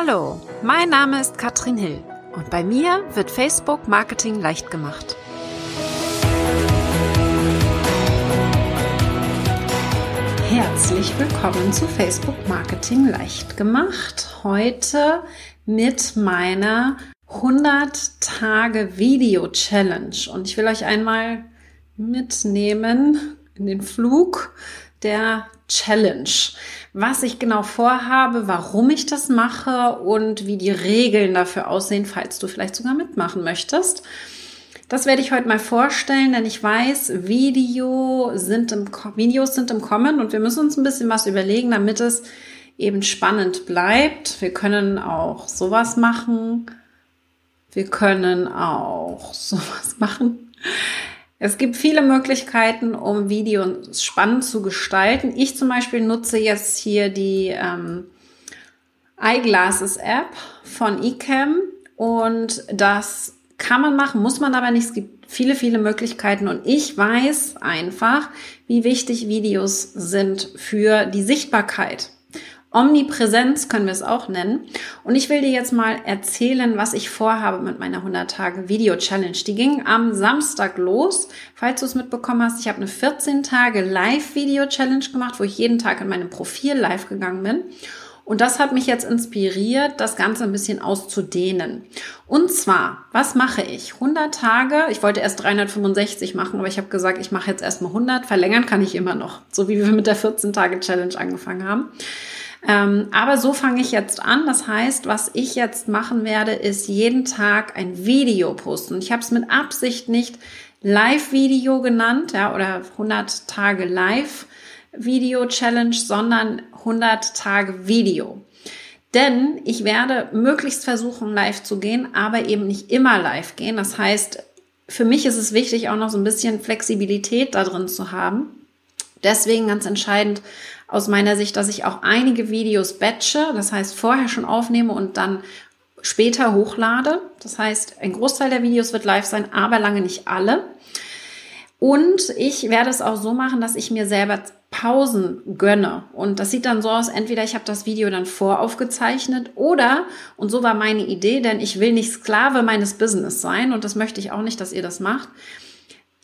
Hallo, mein Name ist Katrin Hill und bei mir wird Facebook Marketing leicht gemacht. Herzlich willkommen zu Facebook Marketing leicht gemacht. Heute mit meiner 100 Tage Video Challenge und ich will euch einmal mitnehmen in den Flug der Challenge. Was ich genau vorhabe, warum ich das mache und wie die Regeln dafür aussehen, falls du vielleicht sogar mitmachen möchtest. Das werde ich heute mal vorstellen, denn ich weiß, Video sind im, Videos sind im Kommen und wir müssen uns ein bisschen was überlegen, damit es eben spannend bleibt. Wir können auch sowas machen. Wir können auch sowas machen. Es gibt viele Möglichkeiten, um Videos spannend zu gestalten. Ich zum Beispiel nutze jetzt hier die ähm, Eyeglasses App von eCam und das kann man machen, muss man aber nicht. Es gibt viele, viele Möglichkeiten und ich weiß einfach, wie wichtig Videos sind für die Sichtbarkeit. Omnipräsenz können wir es auch nennen. Und ich will dir jetzt mal erzählen, was ich vorhabe mit meiner 100 Tage Video Challenge. Die ging am Samstag los. Falls du es mitbekommen hast, ich habe eine 14 Tage Live Video Challenge gemacht, wo ich jeden Tag in meinem Profil live gegangen bin. Und das hat mich jetzt inspiriert, das Ganze ein bisschen auszudehnen. Und zwar, was mache ich? 100 Tage, ich wollte erst 365 machen, aber ich habe gesagt, ich mache jetzt erstmal 100. Verlängern kann ich immer noch, so wie wir mit der 14 Tage Challenge angefangen haben. Ähm, aber so fange ich jetzt an. Das heißt, was ich jetzt machen werde, ist jeden Tag ein Video posten. Ich habe es mit Absicht nicht Live-Video genannt, ja, oder 100 Tage Live-Video-Challenge, sondern 100 Tage Video. Denn ich werde möglichst versuchen, live zu gehen, aber eben nicht immer live gehen. Das heißt, für mich ist es wichtig, auch noch so ein bisschen Flexibilität da drin zu haben. Deswegen ganz entscheidend aus meiner Sicht, dass ich auch einige Videos batche, das heißt vorher schon aufnehme und dann später hochlade. Das heißt, ein Großteil der Videos wird live sein, aber lange nicht alle. Und ich werde es auch so machen, dass ich mir selber Pausen gönne. Und das sieht dann so aus, entweder ich habe das Video dann voraufgezeichnet oder, und so war meine Idee, denn ich will nicht Sklave meines Business sein und das möchte ich auch nicht, dass ihr das macht.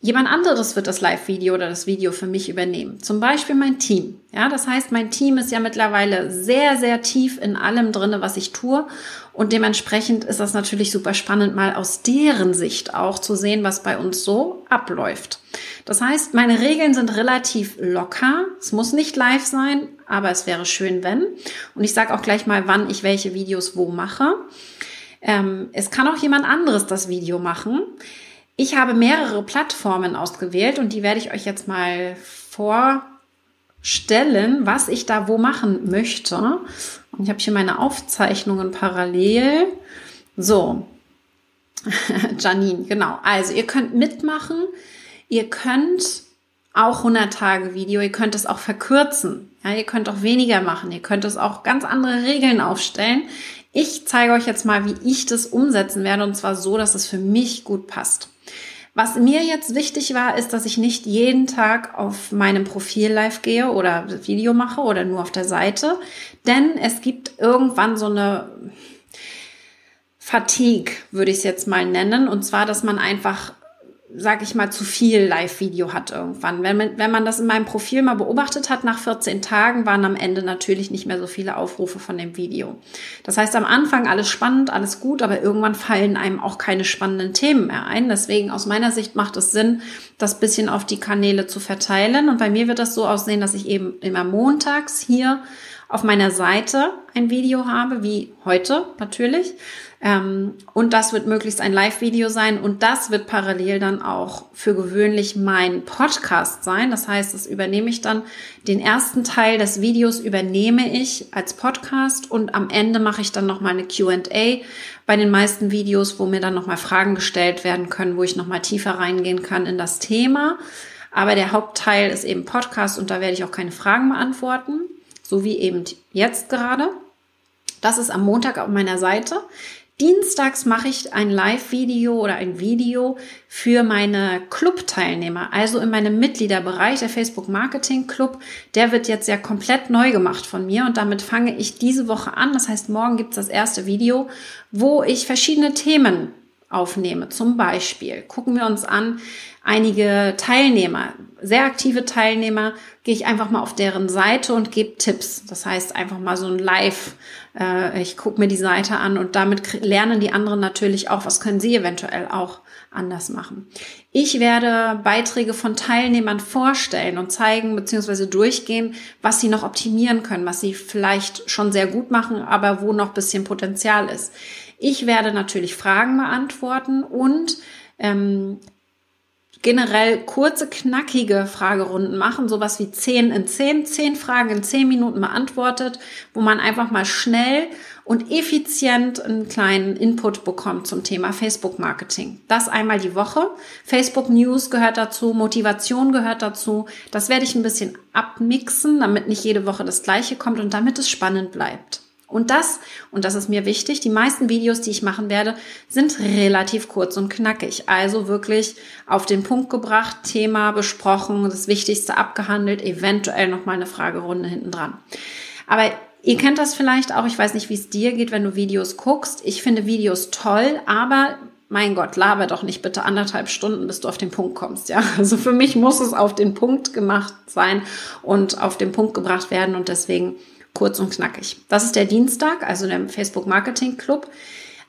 Jemand anderes wird das Live-Video oder das Video für mich übernehmen. Zum Beispiel mein Team. Ja, das heißt, mein Team ist ja mittlerweile sehr, sehr tief in allem drinne, was ich tue. Und dementsprechend ist das natürlich super spannend, mal aus deren Sicht auch zu sehen, was bei uns so abläuft. Das heißt, meine Regeln sind relativ locker. Es muss nicht live sein, aber es wäre schön, wenn. Und ich sage auch gleich mal, wann ich welche Videos wo mache. Ähm, es kann auch jemand anderes das Video machen. Ich habe mehrere Plattformen ausgewählt und die werde ich euch jetzt mal vorstellen, was ich da wo machen möchte. Und ich habe hier meine Aufzeichnungen parallel. So, Janine, genau. Also ihr könnt mitmachen. Ihr könnt auch 100 Tage Video. Ihr könnt es auch verkürzen. Ja, ihr könnt auch weniger machen. Ihr könnt es auch ganz andere Regeln aufstellen. Ich zeige euch jetzt mal, wie ich das umsetzen werde und zwar so, dass es für mich gut passt. Was mir jetzt wichtig war, ist, dass ich nicht jeden Tag auf meinem Profil live gehe oder Video mache oder nur auf der Seite, denn es gibt irgendwann so eine Fatigue, würde ich es jetzt mal nennen, und zwar, dass man einfach sag ich mal, zu viel Live-Video hat irgendwann. Wenn man, wenn man das in meinem Profil mal beobachtet hat, nach 14 Tagen waren am Ende natürlich nicht mehr so viele Aufrufe von dem Video. Das heißt, am Anfang alles spannend, alles gut, aber irgendwann fallen einem auch keine spannenden Themen mehr ein. Deswegen aus meiner Sicht macht es Sinn, das bisschen auf die Kanäle zu verteilen. Und bei mir wird das so aussehen, dass ich eben immer montags hier auf meiner Seite ein Video habe, wie heute natürlich. Ähm, und das wird möglichst ein Live-Video sein und das wird parallel dann auch für gewöhnlich mein Podcast sein. Das heißt, das übernehme ich dann. Den ersten Teil des Videos übernehme ich als Podcast und am Ende mache ich dann nochmal eine Q&A bei den meisten Videos, wo mir dann nochmal Fragen gestellt werden können, wo ich nochmal tiefer reingehen kann in das Thema. Aber der Hauptteil ist eben Podcast und da werde ich auch keine Fragen beantworten so wie eben jetzt gerade. Das ist am Montag auf meiner Seite. Dienstags mache ich ein Live-Video oder ein Video für meine Club-Teilnehmer, also in meinem Mitgliederbereich, der Facebook Marketing Club. Der wird jetzt ja komplett neu gemacht von mir und damit fange ich diese Woche an. Das heißt, morgen gibt es das erste Video, wo ich verschiedene Themen aufnehme. Zum Beispiel gucken wir uns an, einige Teilnehmer, sehr aktive Teilnehmer, gehe ich einfach mal auf deren Seite und gebe Tipps. Das heißt einfach mal so ein Live, äh, ich gucke mir die Seite an und damit lernen die anderen natürlich auch, was können sie eventuell auch anders machen. Ich werde Beiträge von Teilnehmern vorstellen und zeigen bzw. durchgehen, was sie noch optimieren können, was sie vielleicht schon sehr gut machen, aber wo noch bisschen Potenzial ist. Ich werde natürlich Fragen beantworten und ähm, generell kurze, knackige Fragerunden machen, sowas wie 10 in 10, 10 Fragen in 10 Minuten beantwortet, wo man einfach mal schnell und effizient einen kleinen Input bekommt zum Thema Facebook Marketing. Das einmal die Woche. Facebook News gehört dazu, Motivation gehört dazu. Das werde ich ein bisschen abmixen, damit nicht jede Woche das gleiche kommt und damit es spannend bleibt. Und das, und das ist mir wichtig, die meisten Videos, die ich machen werde, sind relativ kurz und knackig. Also wirklich auf den Punkt gebracht, Thema besprochen, das Wichtigste abgehandelt, eventuell nochmal eine Fragerunde hinten dran. Aber ihr kennt das vielleicht auch, ich weiß nicht, wie es dir geht, wenn du Videos guckst. Ich finde Videos toll, aber mein Gott, laber doch nicht bitte anderthalb Stunden, bis du auf den Punkt kommst, ja. Also für mich muss es auf den Punkt gemacht sein und auf den Punkt gebracht werden und deswegen kurz und knackig. Das ist der Dienstag, also der Facebook Marketing Club.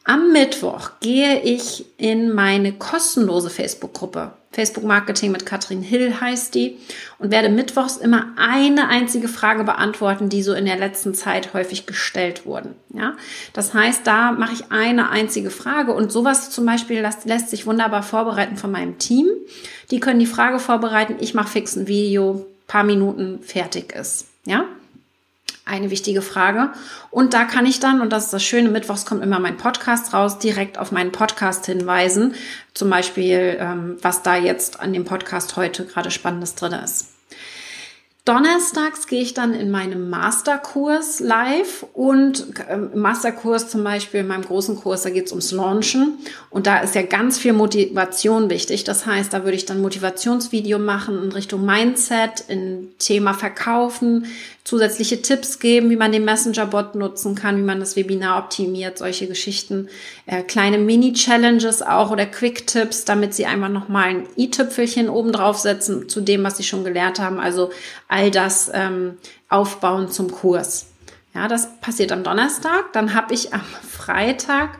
Am Mittwoch gehe ich in meine kostenlose Facebook-Gruppe. Facebook Marketing mit Katrin Hill heißt die und werde mittwochs immer eine einzige Frage beantworten, die so in der letzten Zeit häufig gestellt wurden. Ja, das heißt, da mache ich eine einzige Frage und sowas zum Beispiel lässt, lässt sich wunderbar vorbereiten von meinem Team. Die können die Frage vorbereiten. Ich mache fix ein Video, paar Minuten fertig ist. Ja, eine wichtige Frage. Und da kann ich dann, und das ist das Schöne, mittwochs kommt immer mein Podcast raus, direkt auf meinen Podcast hinweisen. Zum Beispiel, ähm, was da jetzt an dem Podcast heute gerade Spannendes drin ist. Donnerstags gehe ich dann in meinem Masterkurs live und im ähm, Masterkurs zum Beispiel, in meinem großen Kurs, da geht es ums Launchen und da ist ja ganz viel Motivation wichtig. Das heißt, da würde ich dann Motivationsvideo machen in Richtung Mindset, in Thema Verkaufen, zusätzliche Tipps geben, wie man den Messenger-Bot nutzen kann, wie man das Webinar optimiert, solche Geschichten, äh, kleine Mini-Challenges auch oder Quick-Tipps, damit sie einfach nochmal ein i-Tüpfelchen oben draufsetzen zu dem, was sie schon gelernt haben. Also all das ähm, aufbauen zum Kurs. Ja, das passiert am Donnerstag. Dann habe ich am Freitag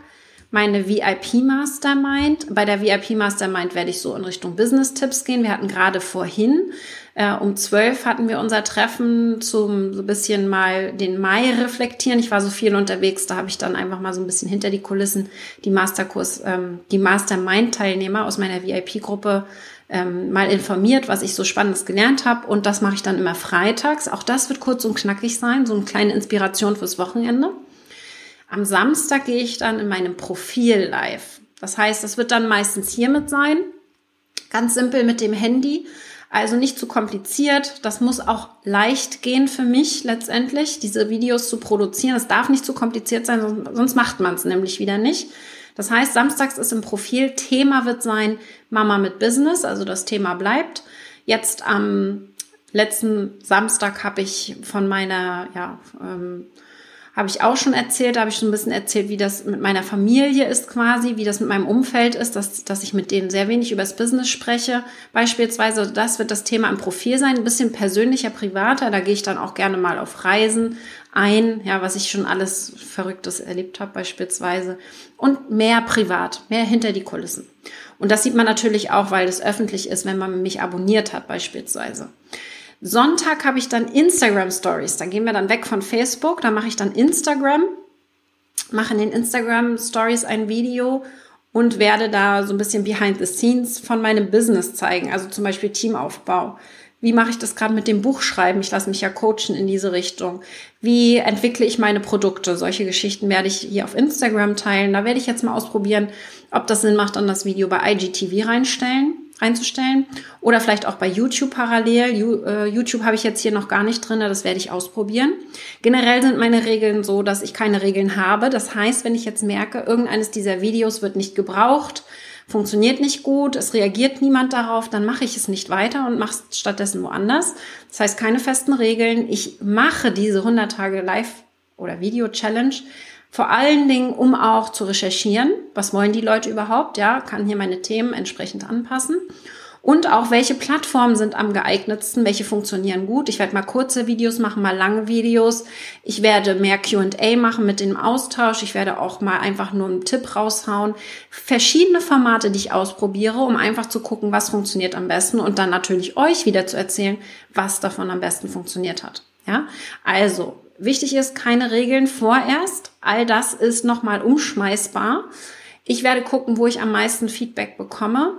meine VIP Mastermind. Bei der VIP Mastermind werde ich so in Richtung Business Tipps gehen. Wir hatten gerade vorhin äh, um zwölf hatten wir unser Treffen zum so ein bisschen mal den Mai reflektieren. Ich war so viel unterwegs, da habe ich dann einfach mal so ein bisschen hinter die Kulissen die Masterkurs, ähm, die Mastermind-Teilnehmer aus meiner VIP-Gruppe ähm, mal informiert, was ich so Spannendes gelernt habe. Und das mache ich dann immer freitags. Auch das wird kurz und knackig sein, so eine kleine Inspiration fürs Wochenende. Am Samstag gehe ich dann in meinem Profil live. Das heißt, das wird dann meistens hiermit sein. Ganz simpel mit dem Handy also nicht zu kompliziert. Das muss auch leicht gehen für mich letztendlich, diese Videos zu produzieren. Es darf nicht zu kompliziert sein, sonst macht man es nämlich wieder nicht. Das heißt, samstags ist im Profil, Thema wird sein Mama mit Business, also das Thema bleibt. Jetzt am letzten Samstag habe ich von meiner ja, ähm, habe ich auch schon erzählt, da habe ich schon ein bisschen erzählt, wie das mit meiner Familie ist quasi, wie das mit meinem Umfeld ist, dass, dass ich mit denen sehr wenig über das Business spreche. Beispielsweise, das wird das Thema im Profil sein, ein bisschen persönlicher, privater. Da gehe ich dann auch gerne mal auf Reisen ein, ja, was ich schon alles Verrücktes erlebt habe beispielsweise. Und mehr privat, mehr hinter die Kulissen. Und das sieht man natürlich auch, weil es öffentlich ist, wenn man mich abonniert hat beispielsweise. Sonntag habe ich dann Instagram Stories. Da gehen wir dann weg von Facebook. Da mache ich dann Instagram, mache in den Instagram Stories ein Video und werde da so ein bisschen behind the scenes von meinem Business zeigen. Also zum Beispiel Teamaufbau. Wie mache ich das gerade mit dem Buchschreiben? Ich lasse mich ja coachen in diese Richtung. Wie entwickle ich meine Produkte? Solche Geschichten werde ich hier auf Instagram teilen. Da werde ich jetzt mal ausprobieren, ob das Sinn macht, dann das Video bei IGTV reinstellen. Einzustellen oder vielleicht auch bei YouTube parallel. Äh, YouTube habe ich jetzt hier noch gar nicht drin, das werde ich ausprobieren. Generell sind meine Regeln so, dass ich keine Regeln habe. Das heißt, wenn ich jetzt merke, irgendeines dieser Videos wird nicht gebraucht, funktioniert nicht gut, es reagiert niemand darauf, dann mache ich es nicht weiter und mache es stattdessen woanders. Das heißt, keine festen Regeln. Ich mache diese 100 Tage Live- oder Video-Challenge vor allen Dingen, um auch zu recherchieren, was wollen die Leute überhaupt, ja, kann hier meine Themen entsprechend anpassen. Und auch, welche Plattformen sind am geeignetsten, welche funktionieren gut. Ich werde mal kurze Videos machen, mal lange Videos. Ich werde mehr QA machen mit dem Austausch. Ich werde auch mal einfach nur einen Tipp raushauen. Verschiedene Formate, die ich ausprobiere, um einfach zu gucken, was funktioniert am besten und dann natürlich euch wieder zu erzählen, was davon am besten funktioniert hat. Ja, also Wichtig ist, keine Regeln vorerst. All das ist nochmal umschmeißbar. Ich werde gucken, wo ich am meisten Feedback bekomme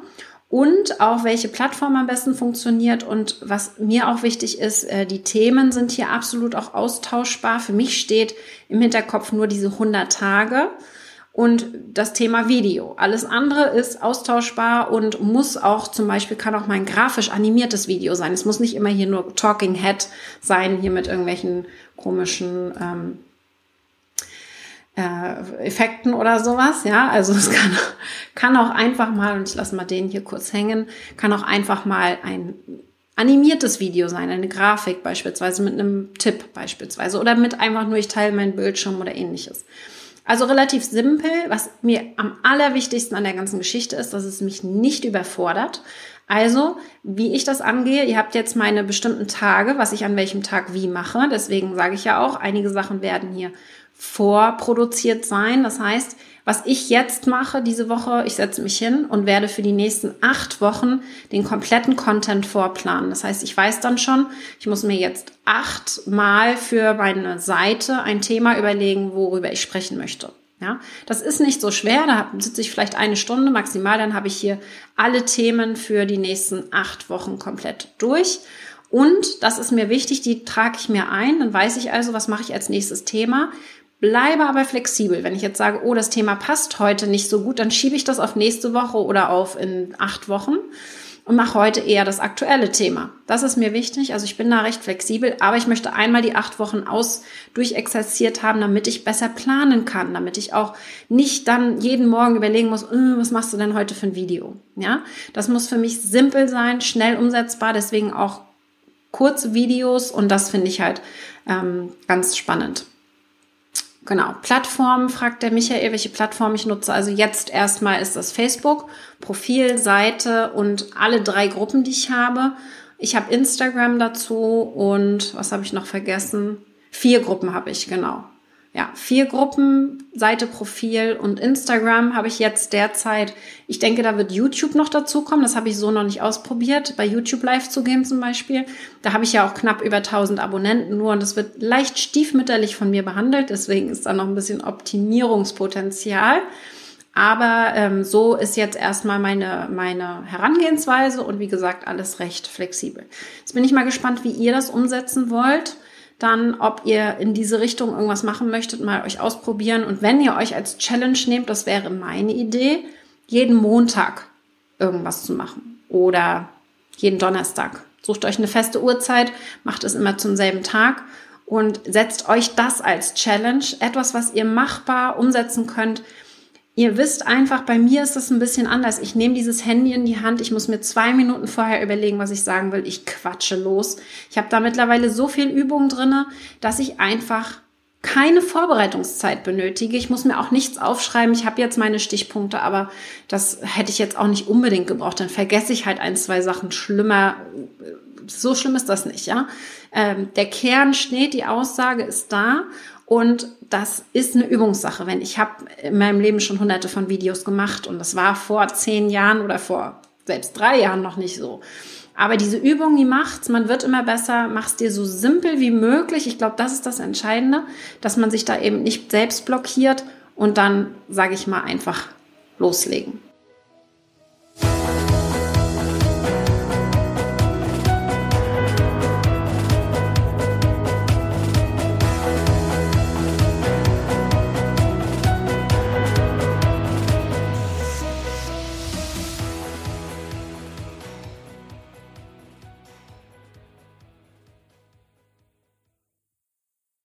und auch welche Plattform am besten funktioniert. Und was mir auch wichtig ist, äh, die Themen sind hier absolut auch austauschbar. Für mich steht im Hinterkopf nur diese 100 Tage und das Thema Video. Alles andere ist austauschbar und muss auch zum Beispiel, kann auch mein grafisch animiertes Video sein. Es muss nicht immer hier nur Talking Head sein, hier mit irgendwelchen komischen ähm, äh, Effekten oder sowas. Ja, also es kann, kann auch einfach mal, und ich lasse mal den hier kurz hängen, kann auch einfach mal ein animiertes Video sein, eine Grafik beispielsweise mit einem Tipp beispielsweise oder mit einfach nur ich teile meinen Bildschirm oder ähnliches. Also relativ simpel. Was mir am allerwichtigsten an der ganzen Geschichte ist, dass es mich nicht überfordert. Also, wie ich das angehe, ihr habt jetzt meine bestimmten Tage, was ich an welchem Tag wie mache. Deswegen sage ich ja auch, einige Sachen werden hier vorproduziert sein. Das heißt, was ich jetzt mache diese Woche, ich setze mich hin und werde für die nächsten acht Wochen den kompletten Content vorplanen. Das heißt, ich weiß dann schon, ich muss mir jetzt achtmal für meine Seite ein Thema überlegen, worüber ich sprechen möchte. Ja, das ist nicht so schwer. Da sitze ich vielleicht eine Stunde maximal. Dann habe ich hier alle Themen für die nächsten acht Wochen komplett durch. Und das ist mir wichtig, die trage ich mir ein. Dann weiß ich also, was mache ich als nächstes Thema. Bleibe aber flexibel. Wenn ich jetzt sage, oh, das Thema passt heute nicht so gut, dann schiebe ich das auf nächste Woche oder auf in acht Wochen und mache heute eher das aktuelle Thema. Das ist mir wichtig. Also ich bin da recht flexibel, aber ich möchte einmal die acht Wochen aus durchexerziert haben, damit ich besser planen kann, damit ich auch nicht dann jeden Morgen überlegen muss, äh, was machst du denn heute für ein Video? Ja, das muss für mich simpel sein, schnell umsetzbar, deswegen auch kurze Videos und das finde ich halt ähm, ganz spannend. Genau, Plattformen, fragt der Michael, welche Plattform ich nutze. Also jetzt erstmal ist das Facebook, Profil, Seite und alle drei Gruppen, die ich habe. Ich habe Instagram dazu und was habe ich noch vergessen? Vier Gruppen habe ich, genau ja, vier Gruppen, Seite, Profil und Instagram habe ich jetzt derzeit. Ich denke, da wird YouTube noch dazu kommen. Das habe ich so noch nicht ausprobiert, bei YouTube live zu gehen zum Beispiel. Da habe ich ja auch knapp über 1000 Abonnenten nur und das wird leicht stiefmütterlich von mir behandelt. Deswegen ist da noch ein bisschen Optimierungspotenzial. Aber ähm, so ist jetzt erstmal meine, meine Herangehensweise und wie gesagt, alles recht flexibel. Jetzt bin ich mal gespannt, wie ihr das umsetzen wollt dann, ob ihr in diese Richtung irgendwas machen möchtet, mal euch ausprobieren. Und wenn ihr euch als Challenge nehmt, das wäre meine Idee, jeden Montag irgendwas zu machen oder jeden Donnerstag. Sucht euch eine feste Uhrzeit, macht es immer zum selben Tag und setzt euch das als Challenge, etwas, was ihr machbar umsetzen könnt, Ihr wisst einfach, bei mir ist das ein bisschen anders. Ich nehme dieses Handy in die Hand, ich muss mir zwei Minuten vorher überlegen, was ich sagen will. Ich quatsche los. Ich habe da mittlerweile so viel Übung drinne, dass ich einfach keine Vorbereitungszeit benötige. Ich muss mir auch nichts aufschreiben. Ich habe jetzt meine Stichpunkte, aber das hätte ich jetzt auch nicht unbedingt gebraucht. Dann vergesse ich halt ein, zwei Sachen schlimmer. So schlimm ist das nicht, ja. Ähm, der Kern steht, die Aussage ist da und das ist eine Übungssache. Wenn ich habe in meinem Leben schon hunderte von Videos gemacht und das war vor zehn Jahren oder vor selbst drei Jahren noch nicht so. Aber diese Übung, die macht's, man wird immer besser, mach's dir so simpel wie möglich. Ich glaube, das ist das Entscheidende, dass man sich da eben nicht selbst blockiert und dann, sage ich mal, einfach loslegen.